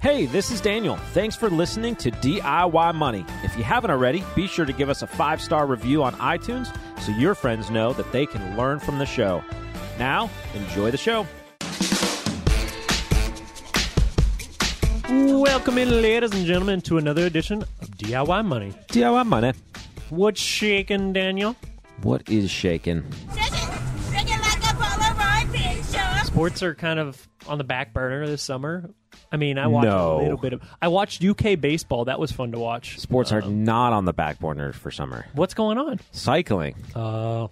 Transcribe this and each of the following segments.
Hey, this is Daniel. Thanks for listening to DIY Money. If you haven't already, be sure to give us a five star review on iTunes so your friends know that they can learn from the show. Now, enjoy the show. Welcome in, ladies and gentlemen, to another edition of DIY Money. DIY Money. What's shaking, Daniel? What is shaking? Sports are kind of on the back burner this summer. I mean, I watched No. a little bit of. I watched UK baseball. That was fun to watch. Sports are not on the back burner for summer. What's going on? Cycling. Uh,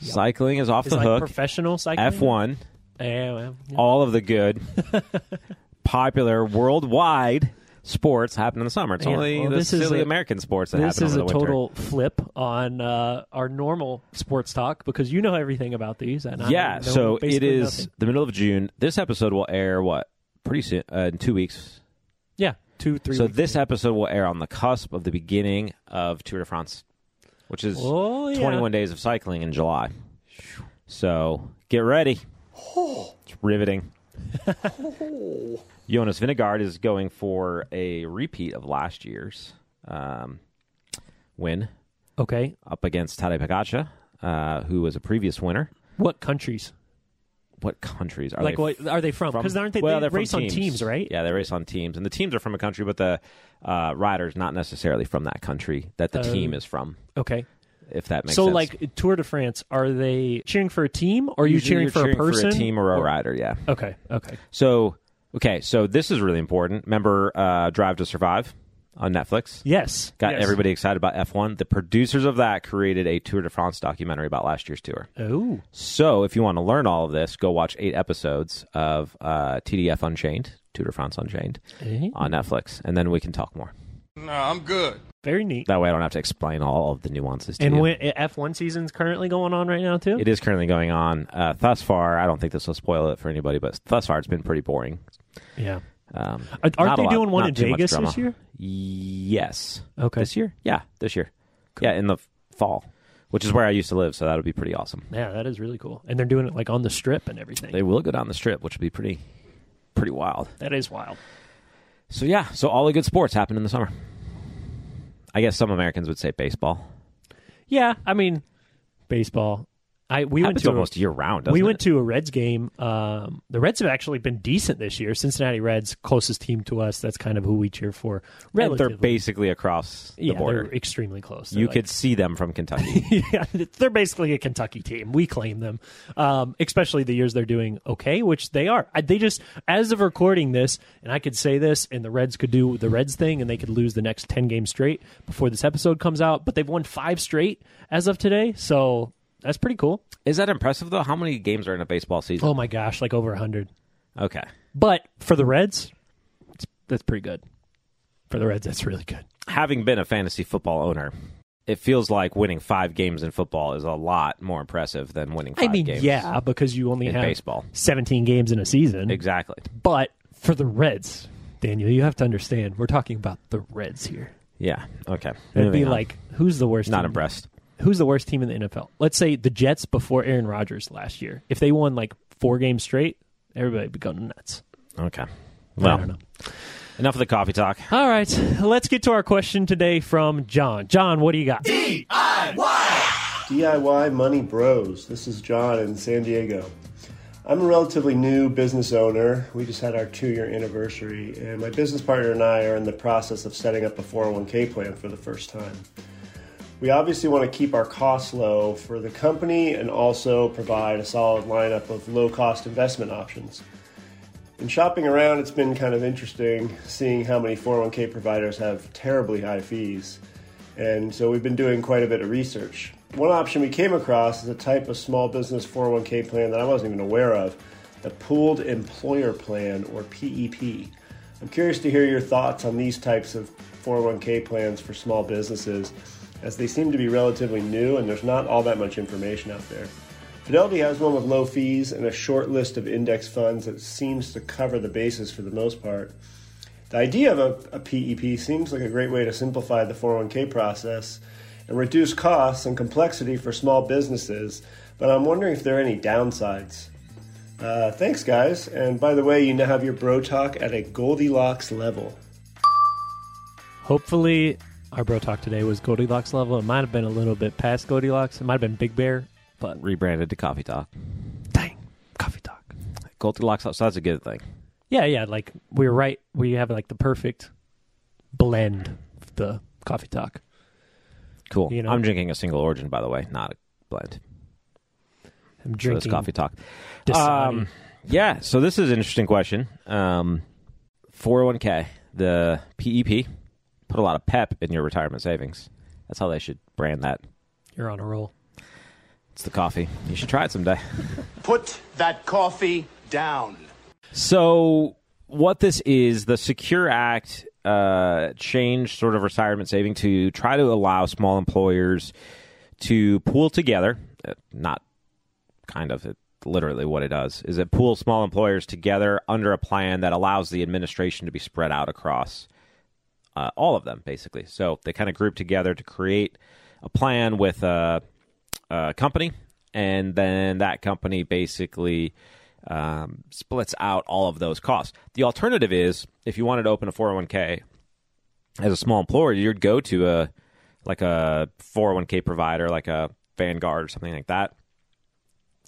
Cycling is off is the like hook. professional cycling. F1, Yeah, well, yeah. all of the good, popular worldwide sports happen in the summer. It's Yeah, only well, the this is silly a- American sports that This happen is over a the winter. total flip on uh, our normal sports talk because you know everything about these. And I yeah, know so it basically is nothing. the middle of June. This episode will air what pretty soon uh, in two weeks. Yeah, two, three. so weeks. this episode will air on the cusp of the beginning of Tour de France, which is Oh, yeah. 21 days of cycling in July. So get ready. It's riveting. Jonas Vingegaard is going for a repeat of last year's um, win Okay, up against Tadej Pogacar, uh, who was a previous winner. what countries? What countries are like, they what are they from? Because aren't they? well, they race on teams, right? Yeah, they race on teams, and the teams are from a country, but the uh, riders not necessarily from that country that the Oh. team is from. Okay. If that makes sense. so, sense. like Tour de France, are they cheering for a team, or are you Usually cheering for a person, a team or a rider? Yeah. Okay, okay. So okay, so this is really important. Remember, uh, Drive to Survive on Netflix. Yes, Got yes. everybody excited about F1. The producers of that created a Tour de France documentary about last year's tour. Oh, So, if you want to learn all of this, go watch eight episodes of uh, TDF Unchained, Tour de France Unchained, Eh? on Netflix, and then we can talk more. No, I'm good. very neat. That way, I don't have to explain all of the nuances to And you. when, F one season's currently going on right now too. it is currently going on. Uh, thus far, I don't think this will spoil it for anybody, but thus far, it's been pretty boring. yeah. Um, Aren't they lot- doing one not in Vegas this year? Yes. Okay. This year? Yeah, this year. Yeah, in the fall, which is where I used to live, so that would be pretty awesome. Yeah, that is really cool. And they're doing it like on the strip and everything. They will go down the strip, which would be pretty, pretty wild. that is wild. So yeah, so all the good sports happen in the summer. I guess some Americans would say baseball. Yeah, I mean, baseball. I we went to a- almost year round. We it? went to a Reds game. Um, the Reds have actually been decent this year. Cincinnati Reds, closest team to us. That's kind of who we cheer for. And they're basically across the yeah, border. they're extremely close. They're You like- could see them from Kentucky. yeah, they're basically a Kentucky team. We claim them, um, especially the years they're doing okay, which they are. I- They just, as of recording this, and I could say this, and the Reds could do the Reds thing, and they could lose the next ten games straight before this episode comes out. But they've won five straight as of today, so that's pretty cool. Is that impressive though? How many games are in a baseball season? Oh my gosh, like over hundred. Okay. But for the Reds, it's, that's pretty good. For the Reds, that's really good. Having been a fantasy football owner, it feels like winning five games in football is a lot more impressive than winning five I mean, games yeah, because you only in have baseball. seventeen games in a season. Exactly. But for the Reds, Daniel, you have to understand, we're talking about the Reds here. Yeah. Okay. It'd be on. like, who's the worst? not team? impressed. Who's the worst team in the NFL? Let's say the Jets before Aaron Rodgers last year. If they won like four games straight, everybody would be going nuts. Okay. I Well, don't know. enough of the coffee talk. All right, let's get to our question today from John. John, what do you got? DIY! DIY Money Bros. This is John in San Diego. I'm a relatively new business owner. We just had our two year anniversary, and my business partner and I are in the process of setting up a 401k plan for the first time. We obviously want to keep our costs low for the company and also provide a solid lineup of low cost investment options. In shopping around, it's been kind of interesting seeing how many 401k providers have terribly high fees. And so we've been doing quite a bit of research. One option we came across is a type of small business 401k plan that I wasn't even aware of the Pooled Employer Plan, or PEP. I'm curious to hear your thoughts on these types of 401k plans for small businesses, as they seem to be relatively new and there's not all that much information out there. Fidelity has one with low fees and a short list of index funds that seems to cover the bases for the most part. The idea of a, a PEP seems like a great way to simplify the 401k process and reduce costs and complexity for small businesses, but I'm wondering if there are any downsides. Uh, thanks, guys. And by the way, you now have your bro talk at a Goldilocks level. Hopefully, our bro talk today was Goldilocks level. It might have been a little bit past Goldilocks. It might have been Big Bear, but Rebranded to Coffee Talk. dang, coffee talk. Goldilocks, so that's a good thing. Yeah, yeah. Like we were right. We have like the perfect blend of the coffee talk. Cool. You know- I'm drinking a single origin, by the way, not a blend. I'm So drinking this coffee talk. Dasani. Um, yeah, so this is an interesting question. Um, 401k, the PEP, put a lot of pep in your retirement savings. That's how they should brand that. You're on a roll. It's the coffee. You should try it someday. Put that coffee down. So, what this is, the Secure Act uh, changed sort of retirement saving to try to allow small employers to pool together. Uh, not kind of, it, literally what it does is it pools small employers together under a plan that allows the administration to be spread out across uh, all of them, basically. So they kind of group together to create a plan with a, a company, and then that company basically um, splits out all of those costs. The alternative is if you wanted to open a 401k as a small employer, you'd go to a like a 401k provider, like a Vanguard or something like that.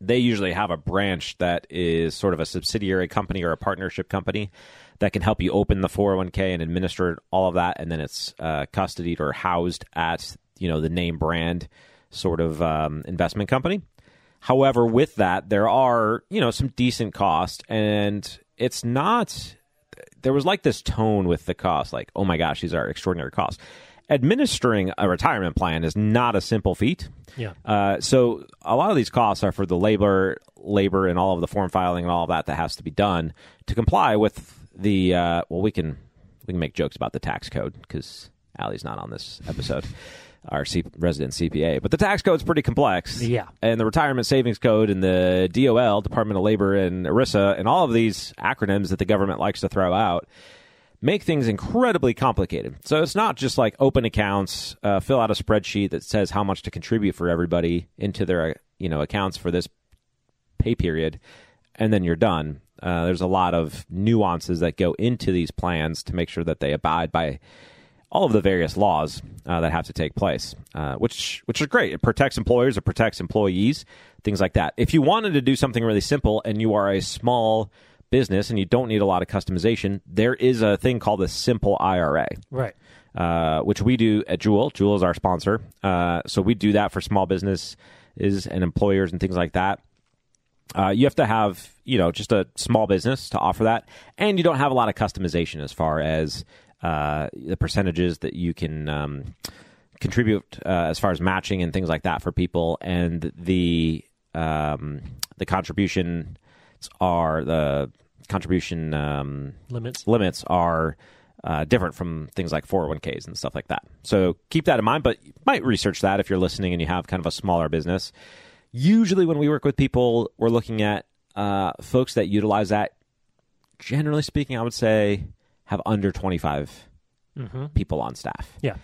They usually have a branch that is sort of a subsidiary company or a partnership company that can help you open the 401k and administer all of that, and then it's uh, custodied or housed at you know the name brand sort of um, investment company. However, with that, there are you know some decent cost, and it's not. There was like this tone with the cost, like oh my gosh, these are extraordinary costs. Administering a retirement plan is not a simple feat. Yeah. Uh, so a lot of these costs are for the labor, labor, and all of the form filing and all of that that has to be done to comply with the. Uh, well, we can we can make jokes about the tax code because Allie's not on this episode, our C- resident CPA. But the tax code's pretty complex. Yeah. and the retirement savings code and the DOL, Department of Labor, and ERISA, and all of these acronyms that the government likes to throw out make things incredibly complicated. So it's not just like open accounts, uh, fill out a spreadsheet that says how much to contribute for everybody into their you know accounts for this pay period, and then you're done. Uh, there's a lot of nuances that go into these plans to make sure that they abide by all of the various laws uh, that have to take place, uh, which which is great. It protects employers, it protects employees, things like that. If you wanted to do something really simple and you are a small business and you don't need a lot of customization, there is a thing called the simple IRA Right. uh, which we do at Jewel. Jewel is our sponsor, uh, so we do that for small businesses and employers and things like that. Uh, you have to have you know just a small business to offer that, and you don't have a lot of customization as far as uh, the percentages that you can um, contribute uh, as far as matching and things like that for people, and the um, the contribution are the contribution um, Limits. limits are uh, different from things like 401ks and stuff like that. So keep that in mind, but you might research that if you're listening and you have kind of a smaller business. Usually, when we work with people, we're looking at uh, folks that utilize that. Generally speaking, I would say have under 25 people on staff Yeah.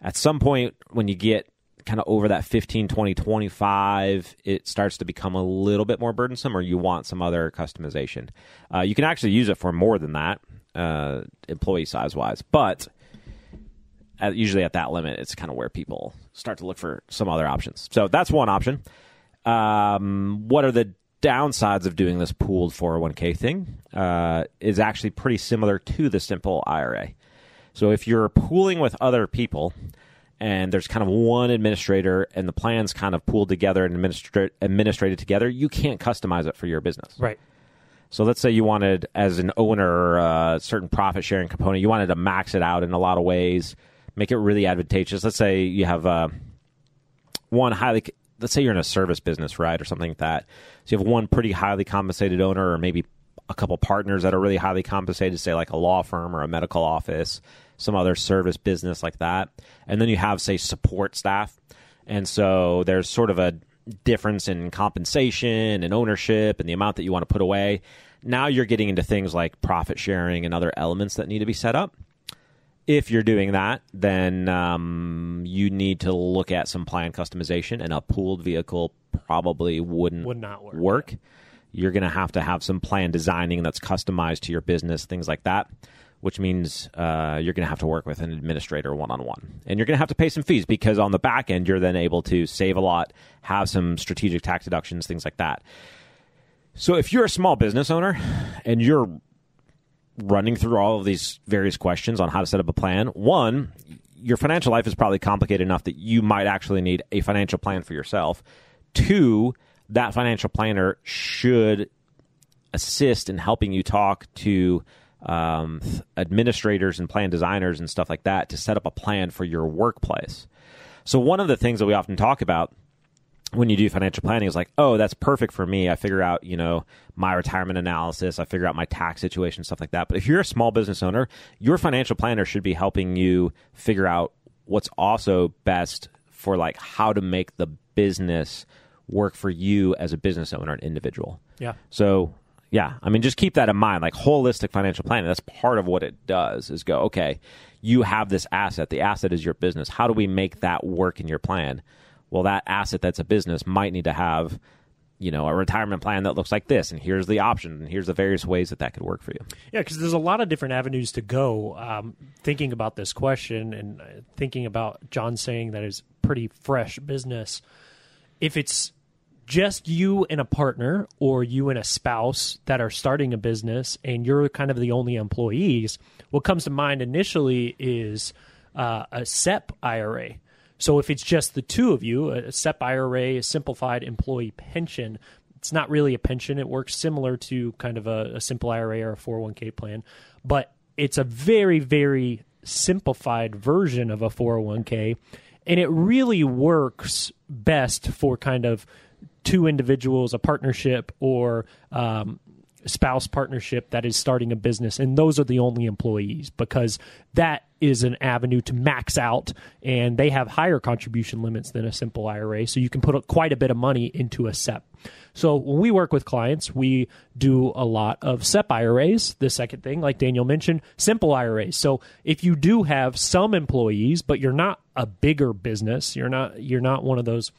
at some point when you get kind of over that 15 20 25 it starts to become a little bit more burdensome or you want some other customization uh, you can actually use it for more than that uh, employee size wise but at, usually at that limit it's kind of where people start to look for some other options so that's one option um, what are the downsides of doing this pooled 401k thing uh, is actually pretty similar to the simple ira so if you're pooling with other people and there's kind of one administrator and the plan's kind of pooled together and administra- administrated together, you can't customize it for your business. Right. So let's say you wanted, as an owner, a certain profit sharing component, you wanted to max it out in a lot of ways, make it really advantageous. Let's say you have uh, one highly, let's say you're in a service business, right, or something like that. So you have one pretty highly compensated owner, or maybe a couple partners that are really highly compensated, say like a law firm or a medical office, some other service business like that. And then you have, say, support staff. And so there's sort of a difference in compensation and ownership and the amount that you want to put away. Now you're getting into things like profit sharing and other elements that need to be set up. If you're doing that, then um, you need to look at some plan customization, and a pooled vehicle probably wouldn't Would not work, work you're going to have to have some plan designing that's customized to your business, things like that. Which means uh, you're going to have to work with an administrator one on one, and you're going to have to pay some fees because on the back end you're then able to save a lot, have some strategic tax deductions, things like that. So if you're a small business owner and you're running through all of these various questions on how to set up a plan, one, your financial life is probably complicated enough that you might actually need a financial plan for yourself. Two, that financial planner should assist in helping you talk to um, administrators and plan designers and stuff like that to set up a plan for your workplace. So, one of the things that we often talk about when you do financial planning it's like, oh, that's perfect for me. I figure out, you know, my retirement analysis, I figure out my tax situation, stuff like that. But if you're a small business owner, your financial planner should be helping you figure out what's also best for like how to make the business work for you as a business owner, an individual. Yeah. So yeah, I mean, just keep that in mind. Like holistic financial planning, that's part of what it does. Is go okay, you have this asset. The asset is your business. How do we make that work in your plan? Well, that asset that's a business might need to have, you know, a retirement plan that looks like this, and here's the option, and here's the various ways that that could work for you. Yeah, because there's a lot of different avenues to go. Um, thinking about this question and uh, thinking about John saying that is pretty fresh business. If it's just you and a partner or you and a spouse that are starting a business and you're kind of the only employees, what comes to mind initially is uh, a SEP IRA. So if it's just the two of you, a SEP IRA, a simplified employee pension, it's not really a pension. It works similar to kind of a, a simple IRA or a 401k plan, but it's a very, very simplified version of a 401k. And it really works best for kind of two individuals, a partnership, or um, spouse partnership that is starting a business and those are the only employees because that is an avenue to max out and they have higher contribution limits than a simple IRA so you can put quite a bit of money into a SEP. So when we work with clients, we do a lot of SEP IRAs. The second thing, like Daniel mentioned, simple IRAs. So if you do have some employees but you're not a bigger business, you're not you're not one of those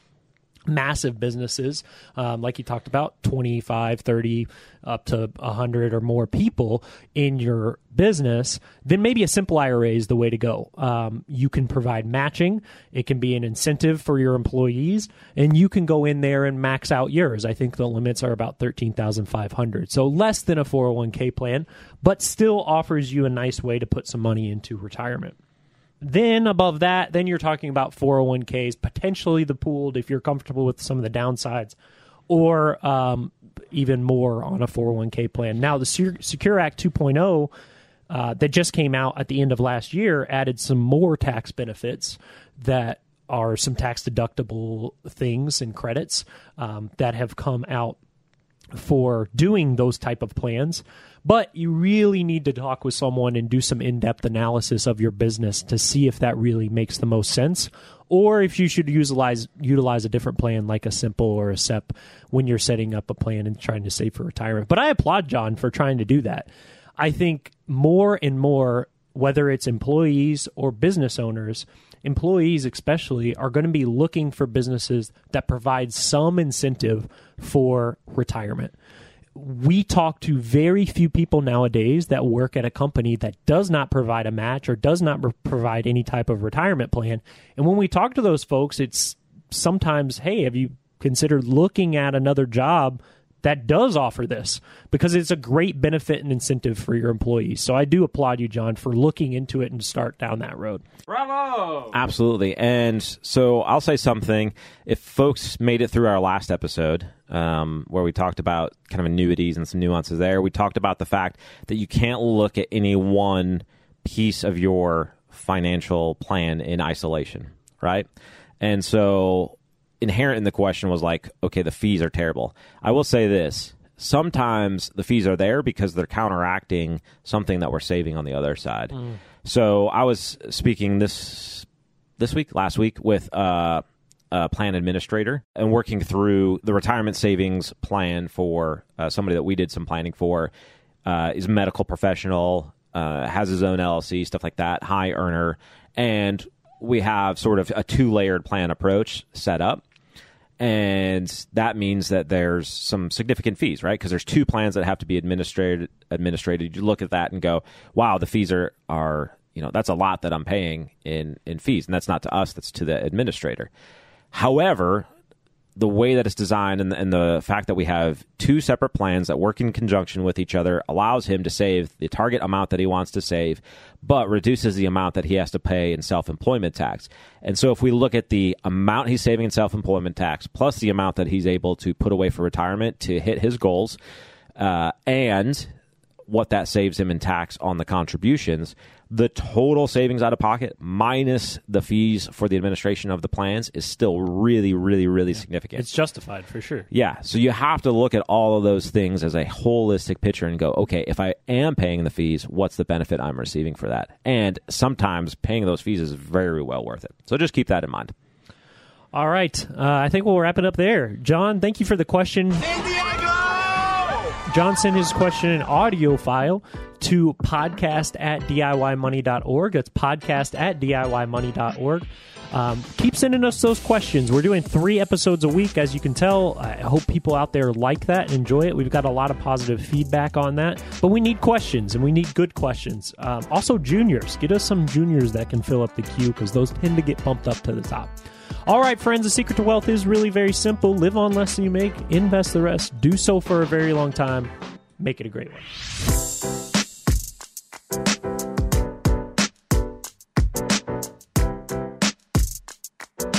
massive businesses um, like you talked about 25 30 up to 100 or more people in your business then maybe a simple ira is the way to go. Um, you can provide matching. It can be an incentive for your employees and you can go in there and max out yours. I think the limits are about 13500 so less than a 401k plan but still offers you a nice way to put some money into retirement then above that, then you're talking about 401ks, potentially the pooled if you're comfortable with some of the downsides, or um, even more on a 401k plan. Now, the Secure Act 2.0 uh, that just came out at the end of last year added some more tax benefits that are some tax deductible things and credits um, that have come out for doing those type of plans but you really need to talk with someone and do some in-depth analysis of your business to see if that really makes the most sense or if you should utilize utilize a different plan like a simple or a SEP when you're setting up a plan and trying to save for retirement. But I applaud John for trying to do that. I think more and more whether it's employees or business owners, employees especially are going to be looking for businesses that provide some incentive for retirement we talk to very few people nowadays that work at a company that does not provide a match or does not provide any type of retirement plan. And when we talk to those folks, it's sometimes, hey, have you considered looking at another job that does offer this because it's a great benefit and incentive for your employees. So I do applaud you, John, for looking into it and start down that road. Bravo! Absolutely. And so I'll say something. If folks made it through our last episode, um, where we talked about kind of annuities and some nuances there, we talked about the fact that you can't look at any one piece of your financial plan in isolation, right? And so inherent in the question was like, okay, the fees are terrible. I will say this. Sometimes the fees are there because they're counteracting something that we're saving on the other side. Mm. So I was speaking this this week, last week, with uh, a plan administrator and working through the retirement savings plan for uh, somebody that we did some planning for. Uh, is a medical professional, uh, has his own LLC, stuff like that, high earner, and we have sort of a two layered plan approach set up and that means that there's some significant fees, right? Because there's two plans that have to be administrated. Administrated. You look at that and go, "Wow, the fees are are you know that's a lot that I'm paying in in fees, and that's not to us, that's to the administrator." However, the way that it's designed and, and, the fact that we have two separate plans that work in conjunction with each other allows him to save the target amount that he wants to save, but reduces the amount that he has to pay in self employment tax. And so, if we look at the amount he's saving in self employment tax plus the amount that he's able to put away for retirement to hit his goals, uh, and what that saves him in tax on the contributions, the total savings out of pocket minus the fees for the administration of the plans is still really, really, really yeah. significant. It's justified for sure. Yeah. So you have to look at all of those things as a holistic picture and go, okay, if I am paying the fees, what's the benefit I'm receiving for that? And sometimes paying those fees is very well worth it. So just keep that in mind. All right. Uh, I think we'll wrap it up there. John, thank you for the question. John sent his question in audio file to podcast at DIYmoney.org. That's podcast at DIYmoney.org. Um, keep sending us those questions. We're doing three episodes a week, as you can tell. I hope people out there like that and enjoy it. We've got a lot of positive feedback on that, but we need questions and we need good questions. Um, also, juniors, get us some juniors that can fill up the queue because those tend to get bumped up to the top. All right, friends, the secret to wealth is really very simple. Live on less than you make, invest the rest, do so for a very long time, make it a great one.